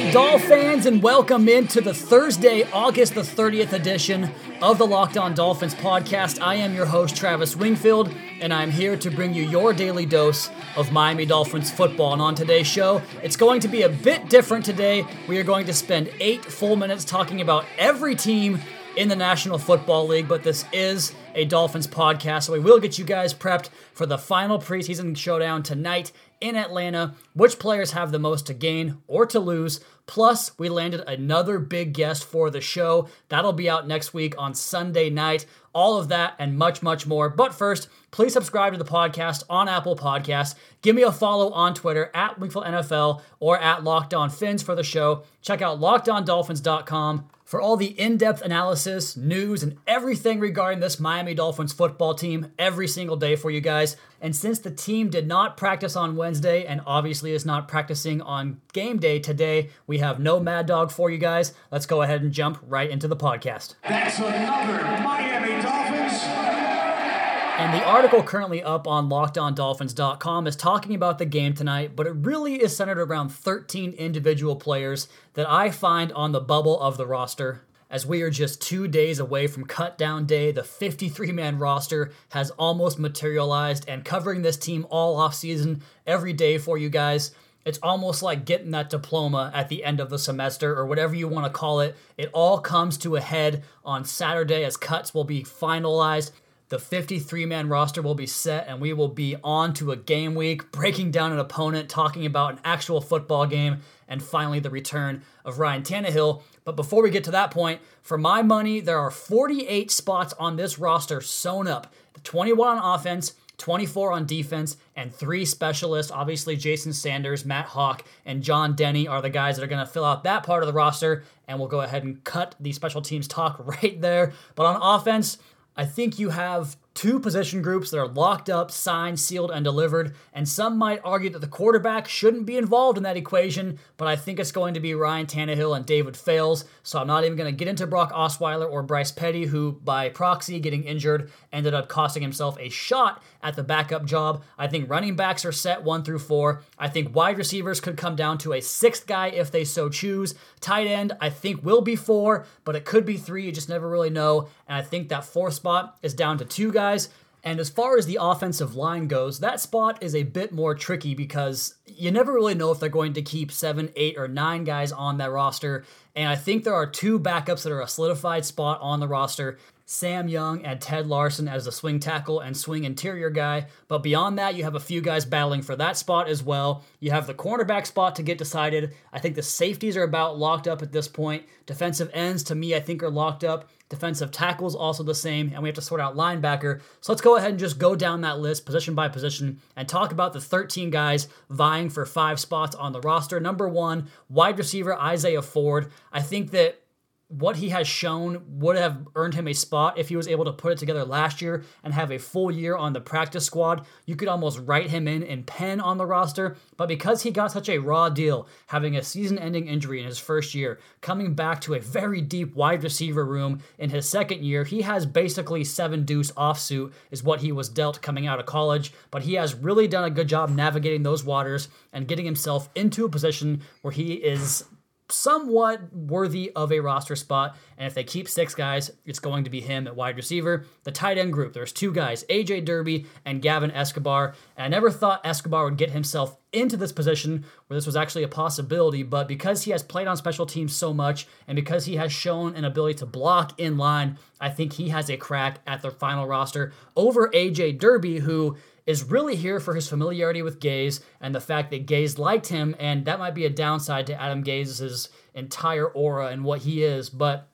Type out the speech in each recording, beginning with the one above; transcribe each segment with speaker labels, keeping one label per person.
Speaker 1: Up, Dolphins, and welcome into the Thursday, August the 30th edition of the Locked On Dolphins podcast. I am your host, Travis Wingfield, and I'm here to bring you your daily dose of Miami Dolphins football. And on today's show, it's going to be a bit different today. We are going to spend eight full minutes talking about every team in the National Football League, but this is a Dolphins podcast, so we will get you guys prepped for the final preseason showdown tonight in Atlanta. Which players have the most to gain or to lose? Plus, we landed another big guest for the show. That'll be out next week on Sunday night. All of that and much, much more. But first, please subscribe to the podcast on Apple Podcasts. Give me a follow on Twitter at Wingfield NFL or at Locked On Fins for the show. Check out lockedondolphins.com for all the in depth analysis, news, and everything regarding this Miami Dolphins football team every single day for you guys. And since the team did not practice on Wednesday and obviously is not practicing on game day today, we have no Mad Dog for you guys. Let's go ahead and jump right into the podcast.
Speaker 2: That's another Miami.
Speaker 1: And the article currently up on lockedondolphins.com is talking about the game tonight, but it really is centered around 13 individual players that I find on the bubble of the roster. As we are just two days away from cut down day, the 53 man roster has almost materialized and covering this team all off season every day for you guys. It's almost like getting that diploma at the end of the semester or whatever you want to call it. It all comes to a head on Saturday as cuts will be finalized. The 53 man roster will be set, and we will be on to a game week, breaking down an opponent, talking about an actual football game, and finally the return of Ryan Tannehill. But before we get to that point, for my money, there are 48 spots on this roster sewn up 21 on offense, 24 on defense, and three specialists. Obviously, Jason Sanders, Matt Haack, and John Denney are the guys that are going to fill out that part of the roster. And we'll go ahead and cut the special teams talk right there. But on offense, I think you have two position groups that are locked up, signed, sealed, and delivered. And some might argue that the quarterback shouldn't be involved in that equation, but I think it's going to be Ryan Tannehill and David Fales. So I'm not even going to get into Brock Osweiler or Bryce Petty, who by proxy getting injured ended up costing himself a shot at the backup job. I think running backs are set one through four. I think wide receivers could come down to a sixth guy if they so choose. Tight end, I think will be four, but it could be three. You just never really know. And I think that fourth spot is down to two guys. And as far as the offensive line goes, that spot is a bit more tricky because you never really know if they're going to keep seven, eight, or nine guys on that roster. And I think there are two backups that are a solidified spot on the roster. Sam Young and Ted Larson as the swing tackle and swing interior guy. But beyond that, you have a few guys battling for that spot as well. You have the cornerback spot to get decided. I think the safeties are about locked up at this point. Defensive ends, to me, I think are locked up. Defensive tackles also the same, and we have to sort out linebacker. So let's go ahead and just go down that list position by position and talk about the 13 guys vying for five spots on the roster. Number one, wide receiver Isaiah Ford. I think that what he has shown would have earned him a spot if he was able to put it together last year and have a full year on the practice squad. You could almost write him in in pen on the roster, but because he got such a raw deal, having a season ending injury in his first year, coming back to a very deep wide receiver room in his second year, he has basically seven deuce offsuit, is what he was dealt coming out of college, but he has really done a good job navigating those waters and getting himself into a position where he is somewhat worthy of a roster spot. And if they keep six guys, it's going to be him at wide receiver. The tight end group, there's two guys, AJ Derby and Gavin Escobar. And I never thought Escobar would get himself into this position where this was actually a possibility, but because he has played on special teams so much and because he has shown an ability to block in line, I think he has a crack at the final roster over AJ Derby, who is really here for his familiarity with Gase and the fact that Gase liked him, and that might be a downside to Adam Gase's entire aura and what he is, but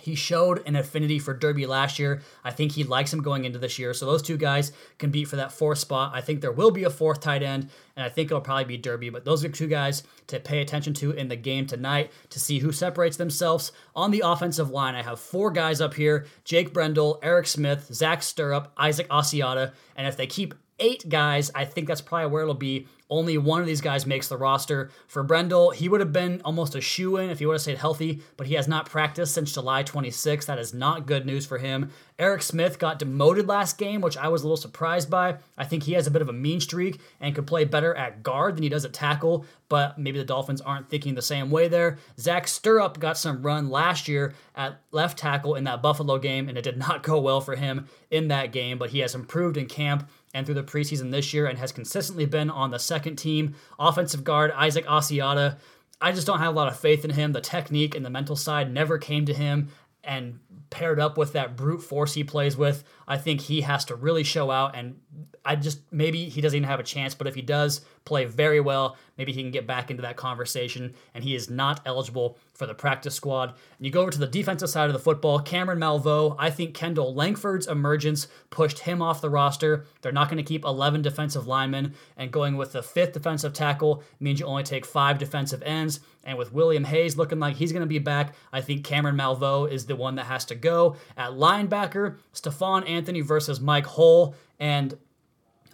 Speaker 1: he showed an affinity for Derby last year. I think he likes him going into this year. So those two guys can beat for that fourth spot. I think there will be a fourth tight end, and I think it'll probably be Derby. But those are two guys to pay attention to in the game tonight to see who separates themselves. On the offensive line, I have four guys up here Jake Brendel, Eric Smith, Zach Sterup, Isaac Asiata. And if they keep eight guys, I think that's probably where it'll be. Only one of these guys makes the roster. For Brendel, he would have been almost a shoe in if he would have stayed healthy, but he has not practiced since July 26. That is not good news for him. Eric Smith got demoted last game, which I was a little surprised by. I think he has a bit of a mean streak and could play better at guard than he does at tackle, but maybe the Dolphins aren't thinking the same way there. Zach Sterup got some run last year at left tackle in that Buffalo game, and it did not go well for him in that game, but he has improved in camp and through the preseason this year and has consistently been on the second team. Offensive guard Isaac Asiata. I just don't have a lot of faith in him. The technique and the mental side never came to him. And paired up with that brute force he plays with, I think he has to really show out. And I just maybe he doesn't even have a chance, but if he does play very well, maybe he can get back into that conversation. And he is not eligible for the practice squad. And you go over to the defensive side of the football, Cameron Malveaux. I think Kendall Langford's emergence pushed him off the roster. They're not going to keep 11 defensive linemen, and going with the fifth defensive tackle means you only take five defensive ends. And with William Hayes looking like he's going to be back, I think Cameron Malveaux is the one that has to go. At linebacker, Stephone Anthony versus Mike Hull. And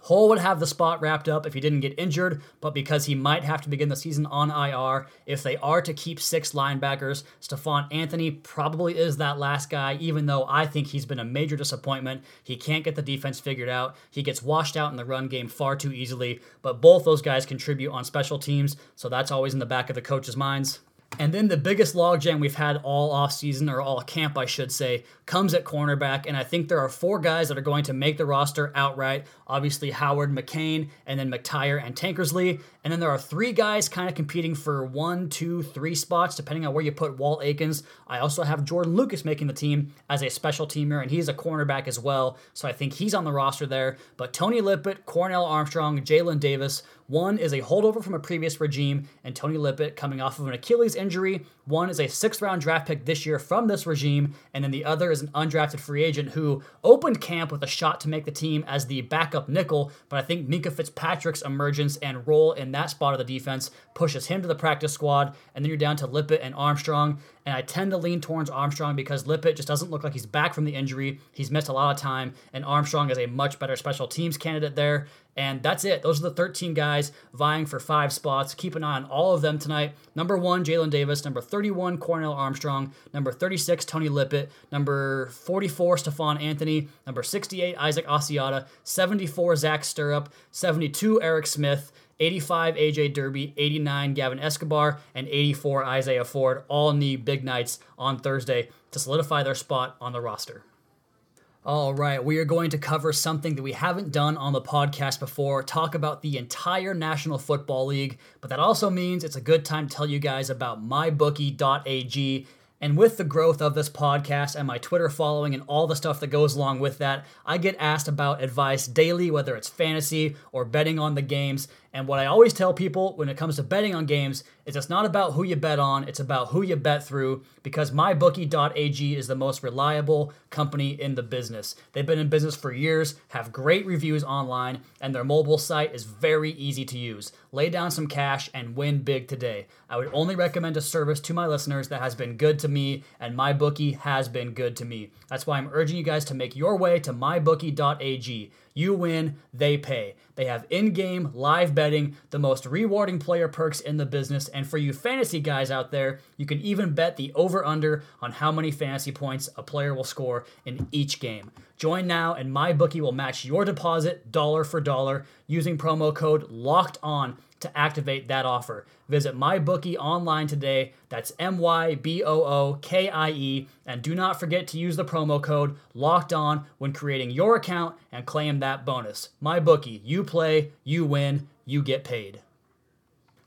Speaker 1: Hull would have the spot wrapped up if he didn't get injured, but because he might have to begin the season on IR, if they are to keep six linebackers, Stephone Anthony probably is that last guy, even though I think he's been a major disappointment. He can't get the defense figured out. He gets washed out in the run game far too easily, but both those guys contribute on special teams, so that's always in the back of the coach's minds. And then the biggest logjam we've had all offseason, or all camp, I should say, comes at cornerback. And I think there are four guys that are going to make the roster outright. Obviously, Howard, McCain, and then McTyer and Tankersley. And then there are three guys kind of competing for one, two, three spots, depending on where you put Walt Aikens. I also have Jordan Lucas making the team as a special teamer, and he's a cornerback as well. So I think he's on the roster there. But Tony Lippett, Cornell Armstrong, Jalen Davis, one is a holdover from a previous regime, and Tony Lippett coming off of an Achilles injury. One is a sixth round draft pick this year from this regime, and then the other is an undrafted free agent who opened camp with a shot to make the team as the backup nickel. But I think Minkah Fitzpatrick's emergence and role in that spot of the defense pushes him to the practice squad, and then you're down to Lippett and Armstrong. And I tend to lean towards Armstrong because Lippett just doesn't look like he's back from the injury. He's missed a lot of time, and Armstrong is a much better special teams candidate there. And that's it. Those are the 13 guys vying for five spots. Keep an eye on all of them tonight. Number one, Jalen Davis. Number 31, Cornell Armstrong. Number 36, Tony Lippett. Number 44, Stephone Anthony. Number 68, Isaac Asiata. 74, Zach Sterup. 72, Eric Smith. 85 AJ Derby, 89 Gavin Escobar, and 84 Isaiah Ford all need big nights on Thursday to solidify their spot on the roster. All right, we are going to cover something that we haven't done on the podcast before, talk about the entire National Football League, but that also means it's a good time to tell you guys about mybookie.ag. And with the growth of this podcast and my Twitter following and all the stuff that goes along with that, I get asked about advice daily, whether it's fantasy or betting on the games. And what I always tell people when it comes to betting on games is it's not about who you bet on, it's about who you bet through because mybookie.ag is the most reliable company in the business. They've been in business for years, have great reviews online, and their mobile site is very easy to use. Lay down some cash and win big today. I would only recommend a service to my listeners that has been good to me, and MyBookie has been good to me. That's why I'm urging you guys to make your way to mybookie.ag. You win, they pay. They have in game live betting, the most rewarding player perks in the business. And for you fantasy guys out there, you can even bet the over under on how many fantasy points a player will score in each game. Join now, and MyBookie will match your deposit dollar for dollar using promo code LOCKED ON to activate that offer. Visit MyBookie online today. That's M Y B O O K I E. And do not forget to use the promo code LOCKED ON when creating your account and claim that bonus. MyBookie, you play, you win, you get paid.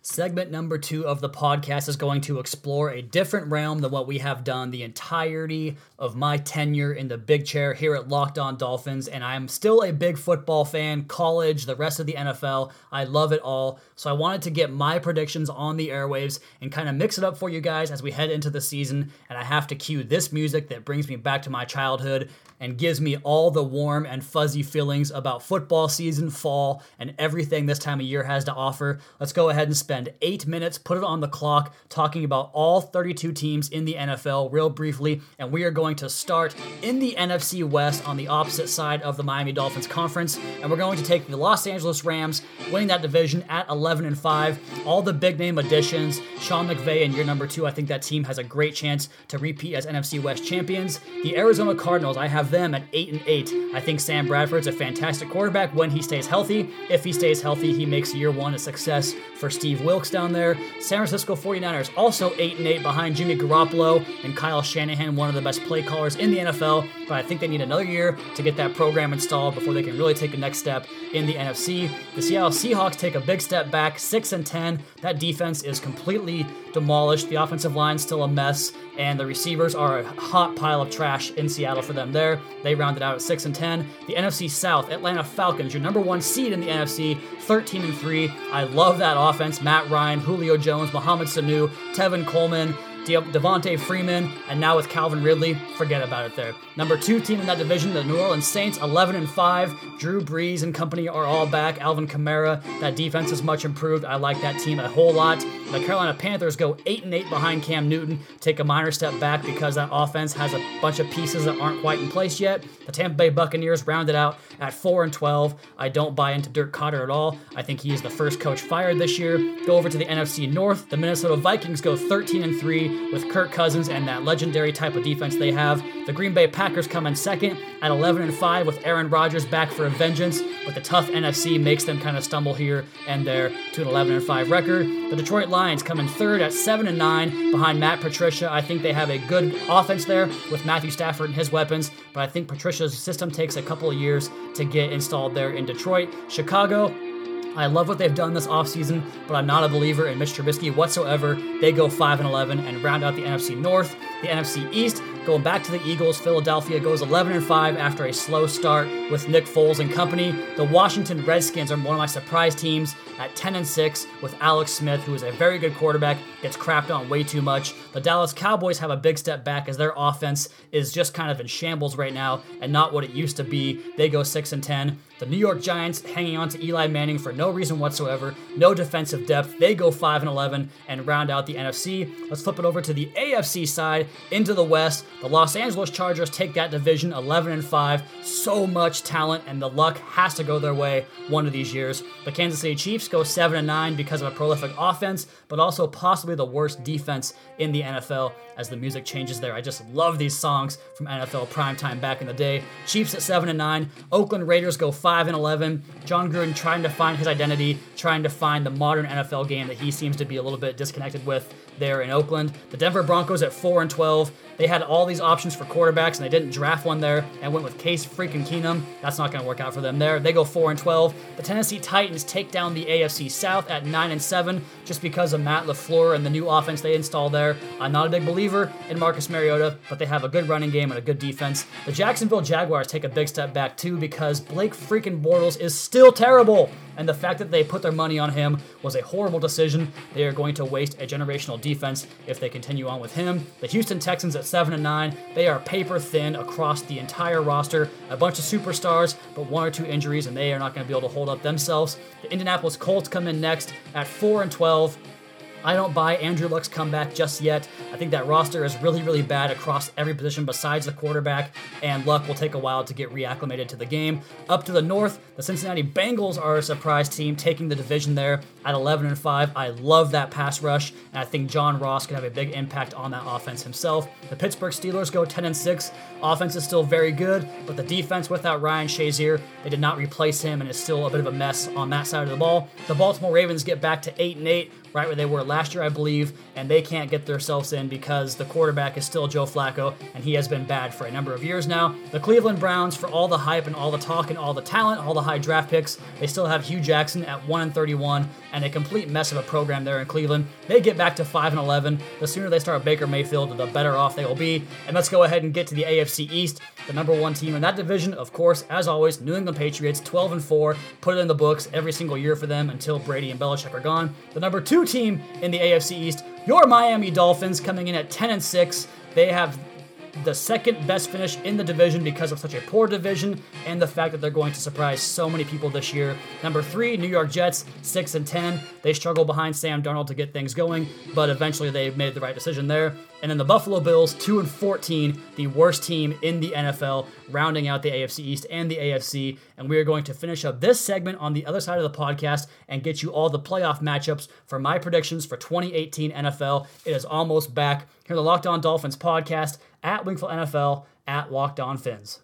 Speaker 1: Segment number two of the podcast is going to explore a different realm than what we have done the entirety of my tenure in the big chair here at Locked On Dolphins. And I'm still a big football fan, college, the rest of the NFL. I love it all. So I wanted to get my predictions on the airwaves and kind of mix it up for you guys as we head into the season. And I have to cue this music that brings me back to my childhood and gives me all the warm and fuzzy feelings about football season, fall, and everything this time of year has to offer. Let's go ahead and spend eight minutes, put it on the clock, talking about all 32 teams in the NFL real briefly. And we are going to start in the NFC West on the opposite side of the Miami Dolphins conference. And we're going to take the Los Angeles Rams, winning that division at 11 and 5. All the big name additions, Sean McVay in year number two. I think that team has a great chance to repeat as NFC West champions. The Arizona Cardinals, I have them at 8 and 8. I think Sam Bradford's a fantastic quarterback when he stays healthy. If he stays healthy, he makes year one a success for Steve Wilks down there. San Francisco 49ers also 8 and 8 behind Jimmy Garoppolo and Kyle Shanahan, one of the best play callers in the NFL. But I think they need another year to get that program installed before they can really take the next step in the NFC. The Seattle Seahawks take a big step back, 6 and 10. That defense is completely demolished. The offensive line's still a mess, and the receivers are a hot pile of trash in Seattle for them there. They rounded out at 6 and 10. The NFC South, Atlanta Falcons, your number one seed in the NFC, 13 and 3. I love that offense. Matt Ryan, Julio Jones, Mohamed Sanu, Tevin Coleman. Devonta Freeman, and now with Calvin Ridley, forget about it there. Number two team in that division, the New Orleans Saints, 11 and 5. Drew Brees and company are all back. Alvin Kamara, that defense is much improved. I like that team a whole lot. The Carolina Panthers go 8 and 8 behind Cam Newton, take a minor step back because that offense has a bunch of pieces that aren't quite in place yet. The Tampa Bay Buccaneers rounded out at 4 and 12. I don't buy into Dirk Koetter at all. I think he is the first coach fired this year. Go over to the NFC North. The Minnesota Vikings go 13 and 3 with Kirk Cousins and that legendary type of defense they have. The Green Bay Packers come in second at 11 and 5 with Aaron Rodgers back for a vengeance, but the tough NFC makes them kind of stumble here and there to an 11 and 5 record. The Detroit Lions come in third at 7 and 9 behind Matt Patricia. I think they have a good offense there with Matthew Stafford and his weapons, but I think Patricia's system takes a couple of years to get installed there in Detroit. Chicago, I love what they've done this offseason, but I'm not a believer in Mitch Trubisky whatsoever. They go 5 and 11 and round out the NFC North. The NFC East, going back to the Eagles, Philadelphia goes 11 and 5 after a slow start with Nick Foles and company. The Washington Redskins are one of my surprise teams at 10 and 6 with Alex Smith, who is a very good quarterback, gets crapped on way too much. The Dallas Cowboys have a big step back as their offense is just kind of in shambles right now and not what it used to be. They go 6 and 10. The New York Giants hanging on to Eli Manning for no reason whatsoever, no defensive depth. They go 5 and 11 and round out the NFC. Let's flip it over to the AFC side into the West. The Los Angeles Chargers take that division 11 and 5. So much talent and the luck has to go their way one of these years. The Kansas City Chiefs go 7 and 9 because of a prolific offense, but also possibly the worst defense in the NFL as the music changes there. I just love these songs from NFL primetime back in the day. Chiefs at 7 and 9. Oakland Raiders go 5 and 11. Jon Gruden trying to find his identity, trying to find the modern NFL game that he seems to be a little bit disconnected with there in Oakland. The Denver Broncos at 4 and 12. They had all these options for quarterbacks and they didn't draft one there and went with Case freaking Keenum. That's not going to work out for them there. They go 4 and 12. The Tennessee Titans take down the AFC South at 9 and 7 just because of Matt LaFleur and the new offense they installed there. I'm not a big believer in Marcus Mariota, but they have a good running game and a good defense. The Jacksonville Jaguars take a big step back too because Blake freaking Bortles is still terrible and the fact that they put their money on him was a horrible decision. They are going to waste a generational defense if they continue on with him. The Houston Texans at 7 and 9, they are paper thin across the entire roster. A bunch of superstars, but one or two injuries, and they are not going to be able to hold up themselves. The Indianapolis Colts come in next at 4 and 12. I don't buy Andrew Luck's comeback just yet. I think that roster is really, really bad across every position besides the quarterback, and Luck will take a while to get reacclimated to the game. Up to the north, the Cincinnati Bengals are a surprise team, taking the division there at 11 and 5. I love that pass rush, and I think John Ross could have a big impact on that offense himself. The Pittsburgh Steelers go 10 and 6. Offense is still very good, but the defense without Ryan Shazier, they did not replace him, and is still a bit of a mess on that side of the ball. The Baltimore Ravens get back to 8 and 8 right where they were last year, I believe, and they can't get themselves in because the quarterback is still Joe Flacco, and he has been bad for a number of years now. The Cleveland Browns, for all the hype and all the talk and all the talent, all the high draft picks, they still have Hue Jackson at 1 and 31 and a complete mess of a program there in Cleveland. They get back to 5 and 11. The sooner they start Baker Mayfield, the better off they will be. And let's go ahead and get to the AFC East, the number one team in that division, of course, as always, New England Patriots, 12 and 4. Put it in the books every single year for them until Brady and Belichick are gone. The number two team in the AFC East, your Miami Dolphins, coming in at 10 and 6. They have the second best finish in the division because of such a poor division and the fact that they're going to surprise so many people this year. Number three, New York Jets, six and ten. They struggle behind Sam Darnold to get things going, but eventually they made the right decision there. And then the Buffalo Bills, 2 and 14, the worst team in the NFL, rounding out the AFC East and the AFC. And we are going to finish up this segment on the other side of the podcast and get you all the playoff matchups for my predictions for 2018 NFL. It is almost back. Here, the Locked On Dolphins podcast at Wingfield NFL at Locked On Fins.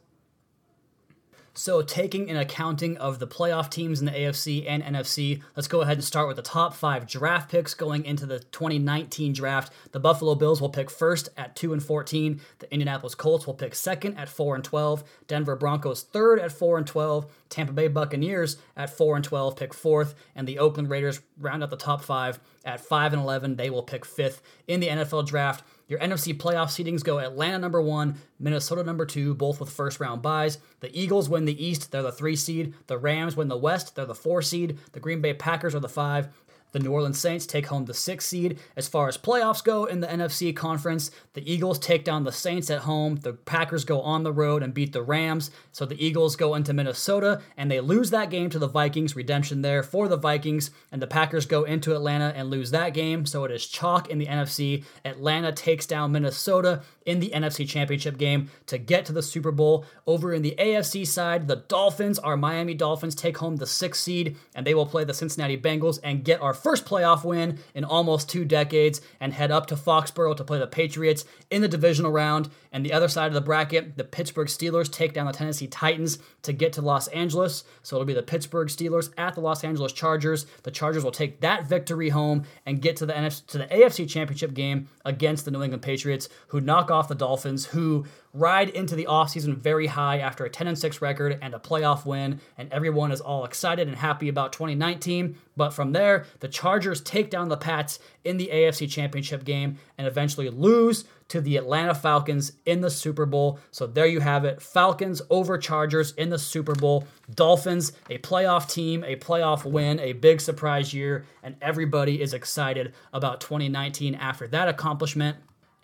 Speaker 1: So, taking an accounting of the playoff teams in the AFC and NFC, let's go ahead and start with the top five draft picks going into the 2019 draft. The Buffalo Bills will pick first at 2 and 14. The Indianapolis Colts will pick second at 4 and 12. Denver Broncos third at 4 and 12. Tampa Bay Buccaneers at 4 and 12 pick fourth. And the Oakland Raiders round out the top five at 5 and 11. They will pick fifth in the NFL draft. Your NFC playoff seedings go Atlanta number one, Minnesota number two, both with first round buys. The Eagles win the East, they're the three seed. The Rams win the West, they're the four seed. The Green Bay Packers are the five. The New Orleans Saints take home the sixth seed. As far as playoffs go in the NFC conference, the Eagles take down the Saints at home. The Packers go on the road and beat the Rams. So the Eagles go into Minnesota and they lose that game to the Vikings. Redemption there for the Vikings. And the Packers go into Atlanta and lose that game. So it is chalk in the NFC. Atlanta takes down Minnesota in the NFC Championship game to get to the Super Bowl. Over in the AFC side, the Dolphins, our Miami Dolphins, take home the sixth seed and they will play the Cincinnati Bengals and get our first playoff win in almost two decades and head up to Foxborough to play the Patriots in the divisional round. And the other side of the bracket, the Pittsburgh Steelers take down the Tennessee Titans to get to Los Angeles. So it'll be the Pittsburgh Steelers at the Los Angeles Chargers. The Chargers will take that victory home and get to the NFC, to the AFC Championship game against the New England Patriots, who knock off the Dolphins, who ride into the offseason very high after a 10 and 6 record and a playoff win, and everyone is all excited and happy about 2019. But from there, the Chargers take down the Pats in the AFC Championship game and eventually lose to the Atlanta Falcons in the Super Bowl. So there you have it Falcons over Chargers in the Super Bowl. Dolphins, a playoff team, a playoff win, a big surprise year, and everybody is excited about 2019 after that accomplishment.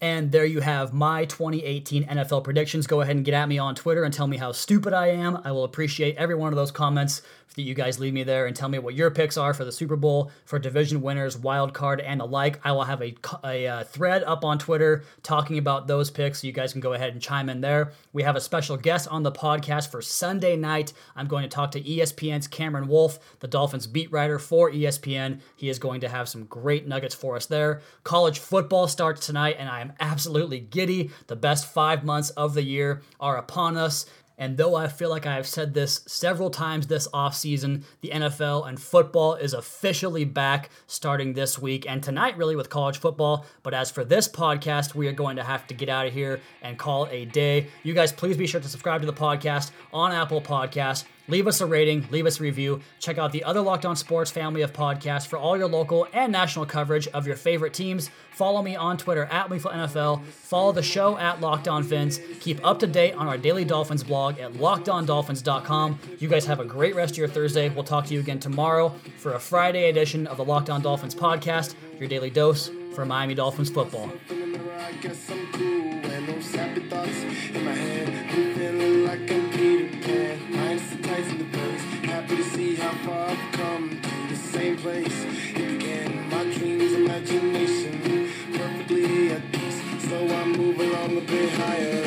Speaker 1: And there you have my 2018 NFL predictions. Go ahead and get at me on Twitter and tell me how stupid I am. I will appreciate every one of those comments that you guys leave me there and tell me what your picks are for the Super Bowl, for division winners, wild card, and the like. I will have a, a, uh, thread up on Twitter talking about those picks, so you guys can go ahead and chime in there. We have a special guest on the podcast for Sunday night. I'm going to talk to ESPN's Cameron Wolfe, the Dolphins beat writer for ESPN. He is going to have some great nuggets for us there. College football starts tonight, and I am absolutely giddy. The best five months of the year are upon us. And though I feel like I have said this several times this offseason, the NFL and football is officially back starting this week and tonight, really, with college football. But as for this podcast, we are going to have to get out of here and call it a day. You guys, please be sure to subscribe to the podcast on Apple Podcasts. Leave us a rating, leave us a review. Check out the other Locked On Sports family of podcasts for all your local and national coverage of your favorite teams. Follow me on Twitter at Wingfield NFL. Follow the show at Locked On Fins. Keep up to date on our daily Dolphins blog at lockedondolphins.com. You guys have a great rest of your Thursday. We'll talk to you again tomorrow for a Friday edition of the Locked On Dolphins podcast, your daily dose for Miami Dolphins football. come to the same place. It began my dreams, imagination, perfectly at peace. So I move along a bit higher.